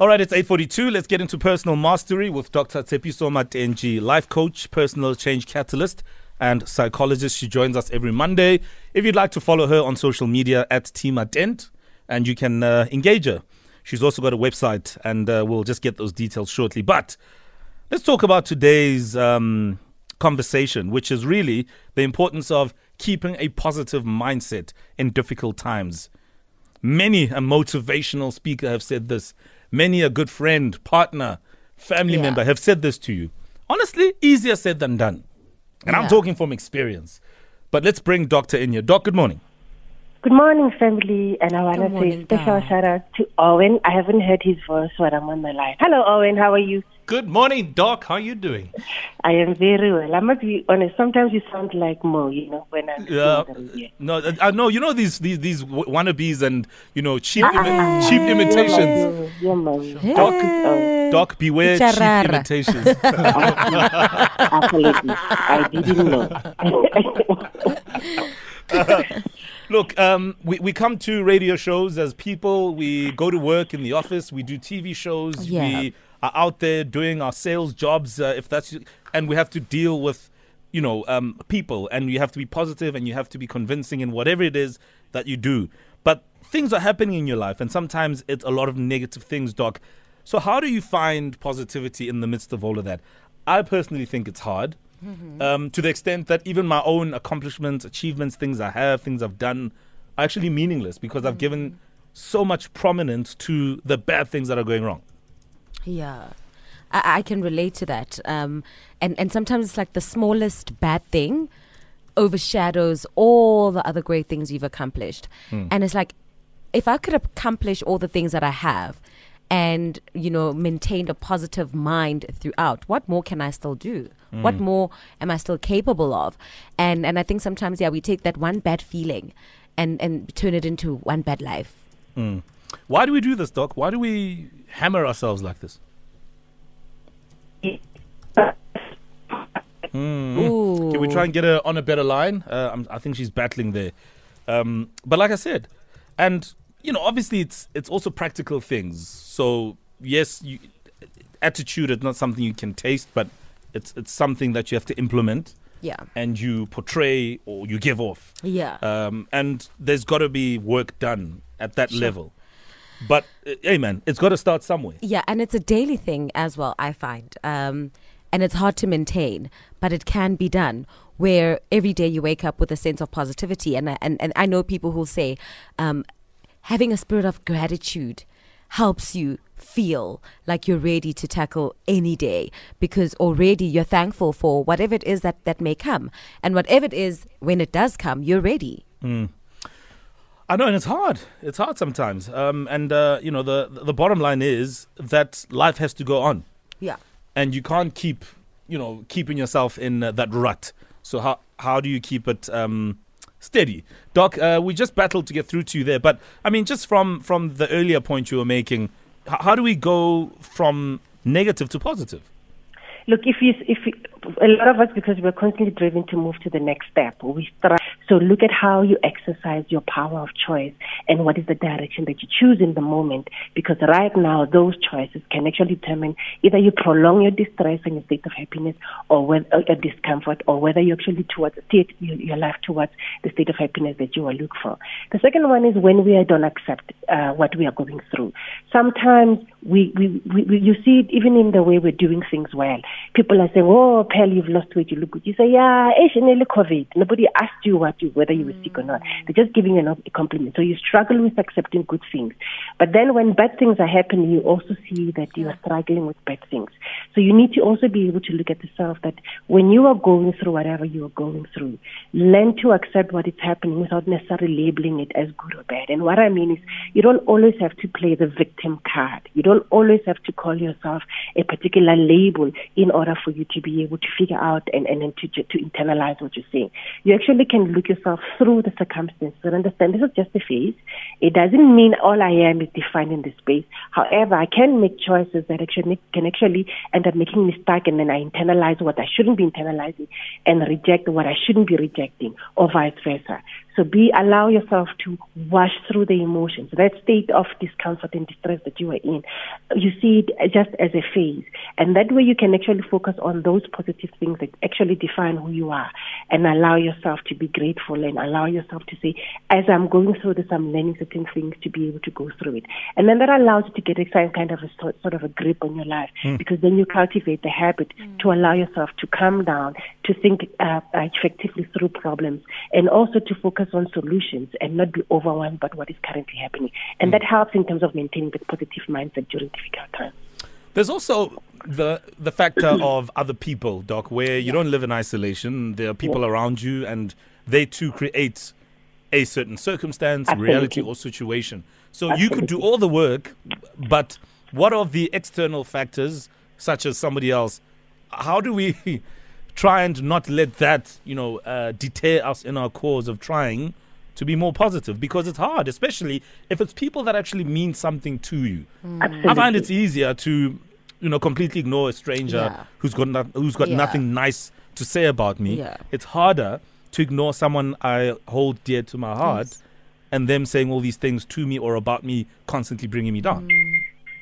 All right, it's 8:42. Let's get into personal mastery with Dr. Tshepiso Matentjie, life coach, personal change catalyst, and psychologist. She joins us every Monday. If you'd like to follow her on social media at Dent, and you can uh, engage her. She's also got a website, and uh, we'll just get those details shortly. But let's talk about today's um, conversation, which is really the importance of keeping a positive mindset in difficult times. Many a motivational speaker have said this. Many a good friend, partner, family Yeah. member have said this to you. Honestly, easier said than done. And I'm talking from experience. But let's bring Doctor in here. Doc, good morning. Good morning, family, and I want to say morning, special Dad. shout out to Owen. I haven't heard his voice when I'm on the line. Hello, Owen. How are you? Good morning, Doc. How are you doing? I am very well. I must be honest. Sometimes you sound like Mo, you know, when I'm Yeah. on the. No, uh, I know. You know these these these wannabes and you know cheap imi- cheap imitations. Yeah, man. Doc, Oh, Doc, beware cheap imitations. absolutely. I didn't know. Look, um, we we come to radio shows as people. We go to work in the office. We do TV shows. Yeah. We are out there doing our sales jobs. Uh, if that's and we have to deal with, you know, um, people, and you have to be positive, and you have to be convincing in whatever it is that you do. But things are happening in your life, and sometimes it's a lot of negative things, Doc. So how do you find positivity in the midst of all of that? I personally think it's hard um, to the extent that even my own accomplishments, achievements, things I have, things I've done, are actually meaningless because I've given so much prominence to the bad things that are going wrong. Yeah. I, I can relate to that. Um, and, and sometimes it's like the smallest bad thing overshadows all the other great things you've accomplished. And it's like, if I could accomplish all the things that I have and, you know, maintained a positive mind throughout, what more can I still do? What more am I still capable of? And, and I think sometimes, yeah, we take that one bad feeling and, and turn it into one bad life. Why do we do this, Doc? Why do we hammer ourselves like this? Ooh. Can we try and get her on a better line? Uh, I'm, I think she's battling there. Um, but like I said, and you know, obviously it's it's also practical things. So yes, you, attitude is not something you can taste, but it's it's something that you have to implement Yeah. and you portray or you give off. Yeah. Um, and there's got to be work done at that level. But uh, hey, man, it's got to start somewhere. Yeah, and it's a daily thing as well, I find. Um, and it's hard to maintain, but it can be done where every day you wake up with a sense of positivity. And, I- and, and I know people who say um, having a spirit of gratitude helps you feel like you're ready to tackle any day because already you're thankful for whatever it is that, that may come. And whatever it is, when it does come, you're ready. I know, and it's hard. It's hard sometimes. Um, and uh, you know, the the bottom line is that life has to go on, Yeah. and you can't keep, you know, keeping yourself in uh, that rut. So how how do you keep it um, steady, Doc? Uh, we just battled to get through to you there, but I mean, just from from the earlier point you were making, h- how do we go from negative to positive? Look, if you, if you, a lot of us, because we're constantly driven to move to the next step, we strive. So look at how you exercise your power of choice and what is the direction that you choose in the moment. Because right now, those choices can actually determine either you prolong your distress and your state of happiness, or whether discomfort, or whether you actually towards your, your life towards the state of happiness that you are looking for. The second one is when we don't accept uh, what we are going through. Sometimes we, we, we, you see it even in the way we're doing things well. People are saying, "Oh, Pearl, you've lost weight. You look good." You say, "Yeah, it's nearly COVID." Nobody asked you what you whether you were sick or not. They're just giving you a compliment. So you struggle with accepting good things. But then when bad things are happening, you also see that you are struggling with bad things. So you need to also be able to look at yourself that when you are going through whatever you are going through, learn to accept what is happening without necessarily labeling it as good or bad. And what I mean is, you don't always have to play the victim card. You don't always have to call yourself a particular label in order for you to be able to figure out and, and, and to, to internalize what you're saying. You actually can look yourself through the circumstances and understand this is just a phase. It doesn't mean all I am is defined in this space. However, I can make choices that actually can actually end up making me stuck and then I internalize what I shouldn't be internalizing and reject what I shouldn't be rejecting or vice versa. So be allow yourself to wash through the emotions, that state of discomfort and distress that you are in. You see it just as a phase, and that way you can actually focus on those positive things that actually define who you are, and allow yourself to be grateful and allow yourself to say, as I'm going through this, I'm learning certain things to be able to go through it, and then that allows you to get a kind of a sort, sort of a grip on your life Hmm. because then you cultivate the habit to allow yourself to calm down, to think uh, effectively through problems, and also to focus on solutions and not be overwhelmed by what is currently happening. And that helps in terms of maintaining the positive mindset during difficult times. There's also the the factor of other people, Doc, where you don't live in isolation. There are people around you, and they too create a certain circumstance, Absolutely. reality, or situation. So you could do all the work, but what of the external factors, such as somebody else? How do we try and not let that, you know, uh, deter us in our cause of trying to be more positive? Because it's hard, especially if it's people that actually mean something to you. Absolutely. I find it's easier to, you know, completely ignore a stranger Yeah. who's got no, who's got Yeah. nothing nice to say about me. Yeah. It's harder to ignore someone I hold dear to my heart, Yes. and them saying all these things to me or about me, constantly bringing me down.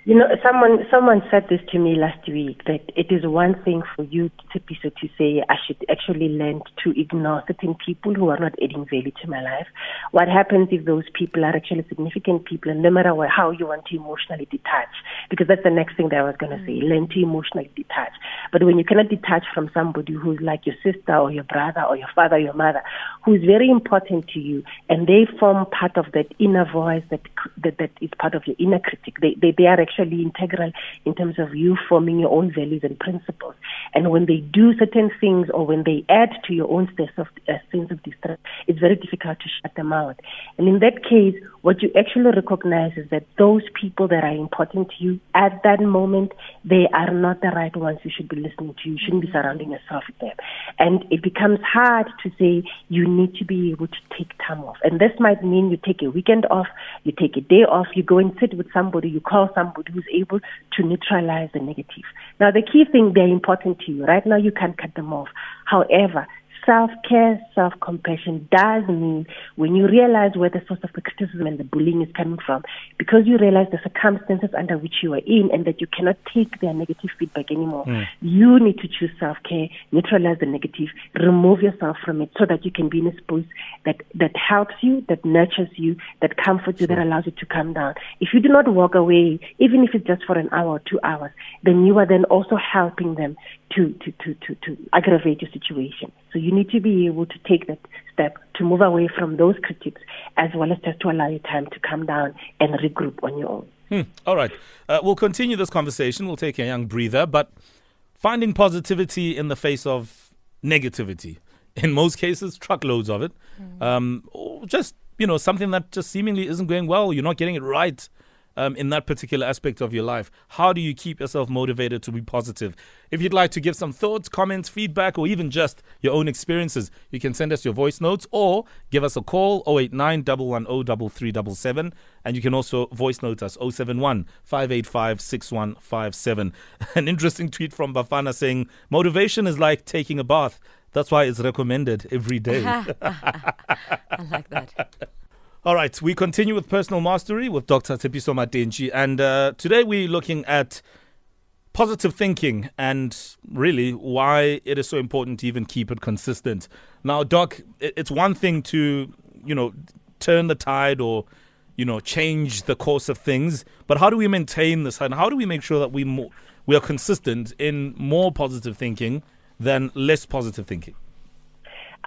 You know, someone someone said this to me last week that it is one thing for you to be so to say I should actually learn to ignore certain people who are not adding value to my life. What happens if those people are actually significant people, and no matter what, how you want to emotionally detach, because that's the next thing that I was going to say, learn to emotionally detach. But when you cannot detach from somebody who's like your sister or your brother or your father or your mother, who is very important to you, and they form part of that inner voice that that, that is part of your inner critic. They, they they are actually integral in terms of you forming your own values and principles. And when they do certain things or when they add to your own sense of uh, sense of distress, it's very difficult to shut them out. And in that case, what you actually recognize is that those people that are important to you at that moment, they are not the right ones you should be listening to. You shouldn't be surrounding yourself with them. And it becomes hard to say you need to be able to take time off. And this might mean you take a weekend off, you take a day off, you go and sit with somebody, you call somebody who's able to neutralize the negative. Now, the key thing, they're important to you. Right now, you can't cut them off. However, self care, self compassion does mean when you realize where the source of the criticism and the bullying is coming from, because you realize the circumstances under which you are in and that you cannot take their negative feedback anymore, hmm. you need to choose self care, neutralize the negative, remove yourself from it so that you can be in a space that, that helps you, that nurtures you, that comforts you, that allows you to calm down. If you do not walk away, even if it's just for an hour or two hours, then you are then also helping them to, to, to, to, to aggravate your situation. So you need to be able to take that step to move away from those critics as well as just to allow you time to calm down and regroup on your own. Hmm. All right. Uh, we'll continue this conversation. We'll take a young breather, but finding positivity in the face of negativity. In most cases, truckloads of it. Um, or just, you know, something that just seemingly isn't going well. You're not getting it right um, in that particular aspect of your life. How do you keep yourself motivated to be positive? If you'd like to give some thoughts, comments, feedback, or even just your own experiences, you can send us your voice notes or give us a call 089 110 3377. And you can also voice note us 071 585 6157. An interesting tweet from Bafana saying, Motivation is like taking a bath. That's why it's recommended every day. I like that. All right, we continue with personal mastery with Dr. Tshepiso Matentjie. And uh, today we're looking at positive thinking and really why it is so important to even keep it consistent. Now, Doc, it's one thing to, you know, turn the tide or, you know, change the course of things, but how do we maintain this and how do we make sure that we we are consistent in more positive thinking than less positive thinking?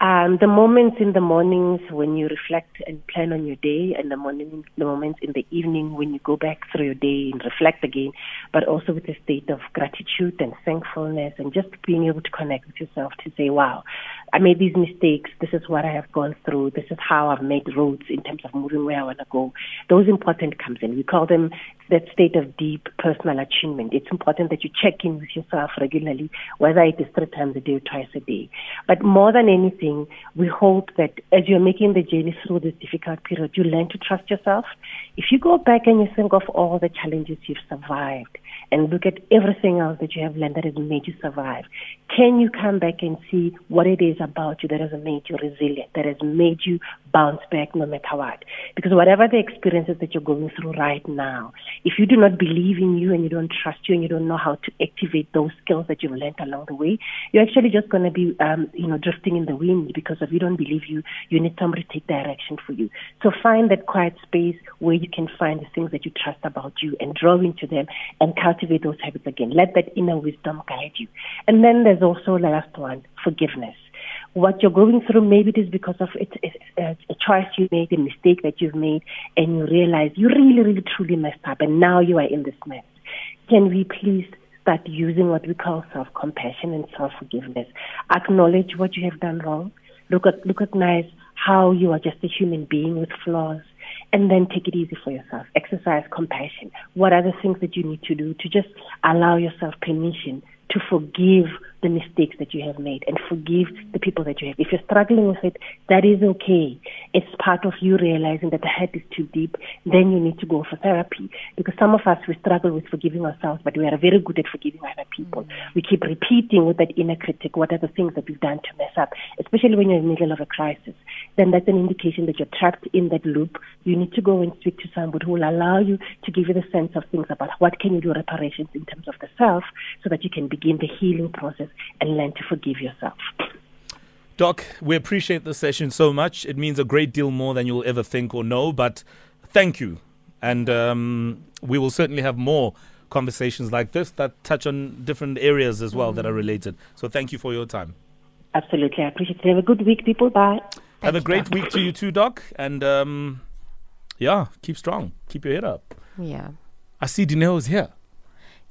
Um, the moments in the mornings when you reflect and plan on your day, and the morning, the moments in the evening when you go back through your day and reflect again, but also with a state of gratitude and thankfulness, and just being able to connect with yourself to say, "Wow, I made these mistakes. This is what I have gone through. This is how I've made roads in terms of moving where I want to go." Those important comes in. We call them that state of deep personal attunement. It's important that you check in with yourself regularly, whether it is three times a day or twice a day. But more than anything, we hope that as you're making the journey through this difficult period, you learn to trust yourself. If you go back and you think of all the challenges you've survived, and look at everything else that you have learned that has made you survive. Can you come back and see what it is about you that has made you resilient, that has made you bounce back no matter what? Because whatever the experiences that you're going through right now, if you do not believe in you and you don't trust you and you don't know how to activate those skills that you've learned along the way, you're actually just going to be, um, you know, drifting in the wind because if you don't believe you, you need somebody to take direction for you. So find that quiet space where you can find the things that you trust about you and draw into them and cultivate those habits again. Let that inner wisdom guide you. And then there's also the last one, forgiveness what you're going through, maybe it is because of it, it, uh, a choice you made, a mistake that you've made, and you realize you really, really, truly messed up, and now you are in this mess. Can we please start using what we call self-compassion and self-forgiveness? Acknowledge what you have done wrong. Look at, recognize how you are just a human being with flaws and then take it easy for yourself. Exercise compassion. What are the things that you need to do to just allow yourself permission to forgive the mistakes that you have made and forgive the people that you have. If you're struggling with it, that is okay. It's part of you realizing that the hurt is too deep. Then you need to go for therapy because some of us, we struggle with forgiving ourselves, but we are very good at forgiving other people. Mm-hmm. We keep repeating with that inner critic what are the things that we've done to mess up, especially when you're in the middle of a crisis. Then that's an indication that you're trapped in that loop. You need to go and speak to somebody who will allow you to give you the sense of things about what can you do reparations in terms of the self so that you can begin the healing process and learn to forgive yourself. Doc, we appreciate the session so much. It means a great deal more than you'll ever think or know, but thank you. And um, we will certainly have more conversations like this that touch on different areas as well mm. that are related. So thank you for your time. Absolutely. I appreciate it. Have a good week, people. Bye. Have a great week to you too, Doc. And um, yeah, keep strong. Keep your head up. Yeah. I see Dineo's here.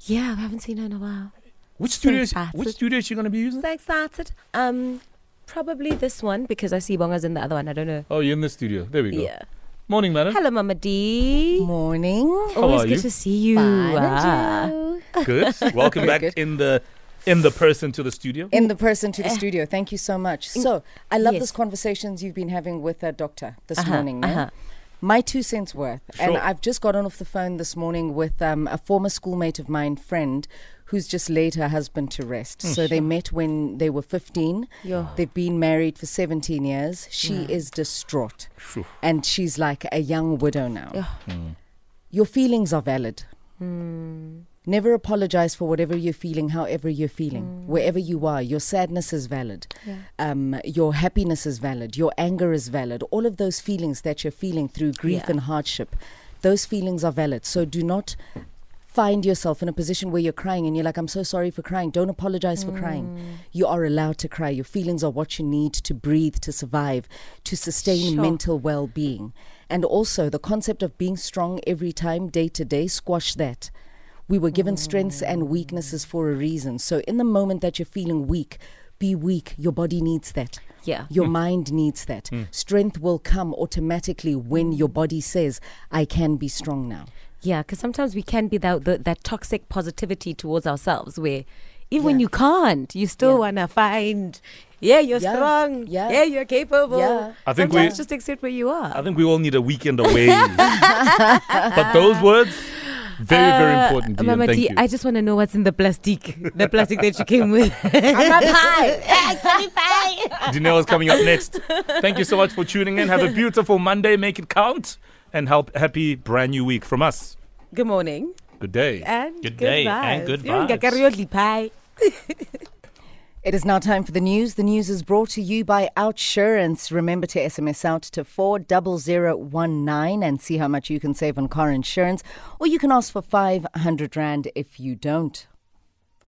Yeah, we haven't seen her in a while. Which studio? Is, which studio is she going to be using? So excited. Um, probably this one because I see Bonga's in the other one. I don't know. Oh, you're in the studio. There we go. Yeah. Morning, madam. Hello, Mama D. Morning. How Always are good you? to see you. Fine, Ah. you? Good. Welcome Good, back good. in the in the person to the studio. In the person to the studio. Thank you so much. So, I love yes. this conversations you've been having with a doctor this Uh-huh, morning. uh-huh. My two cents worth. And I've just gotten off the phone this morning with um, a former schoolmate of mine, friend, who's just laid her husband to rest. So they met when they were 15. Yo. They've been married for 17 years. She is distraught. Phew. And she's like a young widow now. Yeah. Your feelings are valid. Never apologize for whatever you're feeling, however you're feeling, wherever you are. Your sadness is valid. Um, your happiness is valid. Your anger is valid. All of those feelings that you're feeling through grief Yeah. and hardship, those feelings are valid. So do not find yourself in a position where you're crying and you're like, I'm so sorry for crying. Don't apologize for crying. You are allowed to cry. Your feelings are what you need to breathe, to survive, to sustain Sure. mental well being. And also, the concept of being strong every time, day to day, squash that. We were given strengths and weaknesses for a reason. So, in the moment that you're feeling weak, be weak. Your body needs that. Yeah. Your mind needs that. Hmm. Strength will come automatically when your body says, I can be strong now. Yeah, because sometimes we can be that, the, that toxic positivity towards ourselves where even when you can't, you still Yeah. want to find, yeah, you're Yeah. strong. Yeah. Yeah, you're capable. Yeah. I think sometimes we- just accept where you are. I think we all need a weekend away. but those words, very, very Uh, important. Dion. Mama Thank D, you. I just want to know what's in the plastic, the plastic that you came with. I'm up Janelle is coming up next. Thank you so much for tuning in. Have a beautiful Monday. Make it count. And help happy brand new week from us. Good morning Good day. and Good day and good You ain't got vibes. It is now time for the news. The news is brought to you by Outsurance. Remember to SMS out to 40019 and see how much you can save on car insurance, or you can ask for 500 Rand if you don't.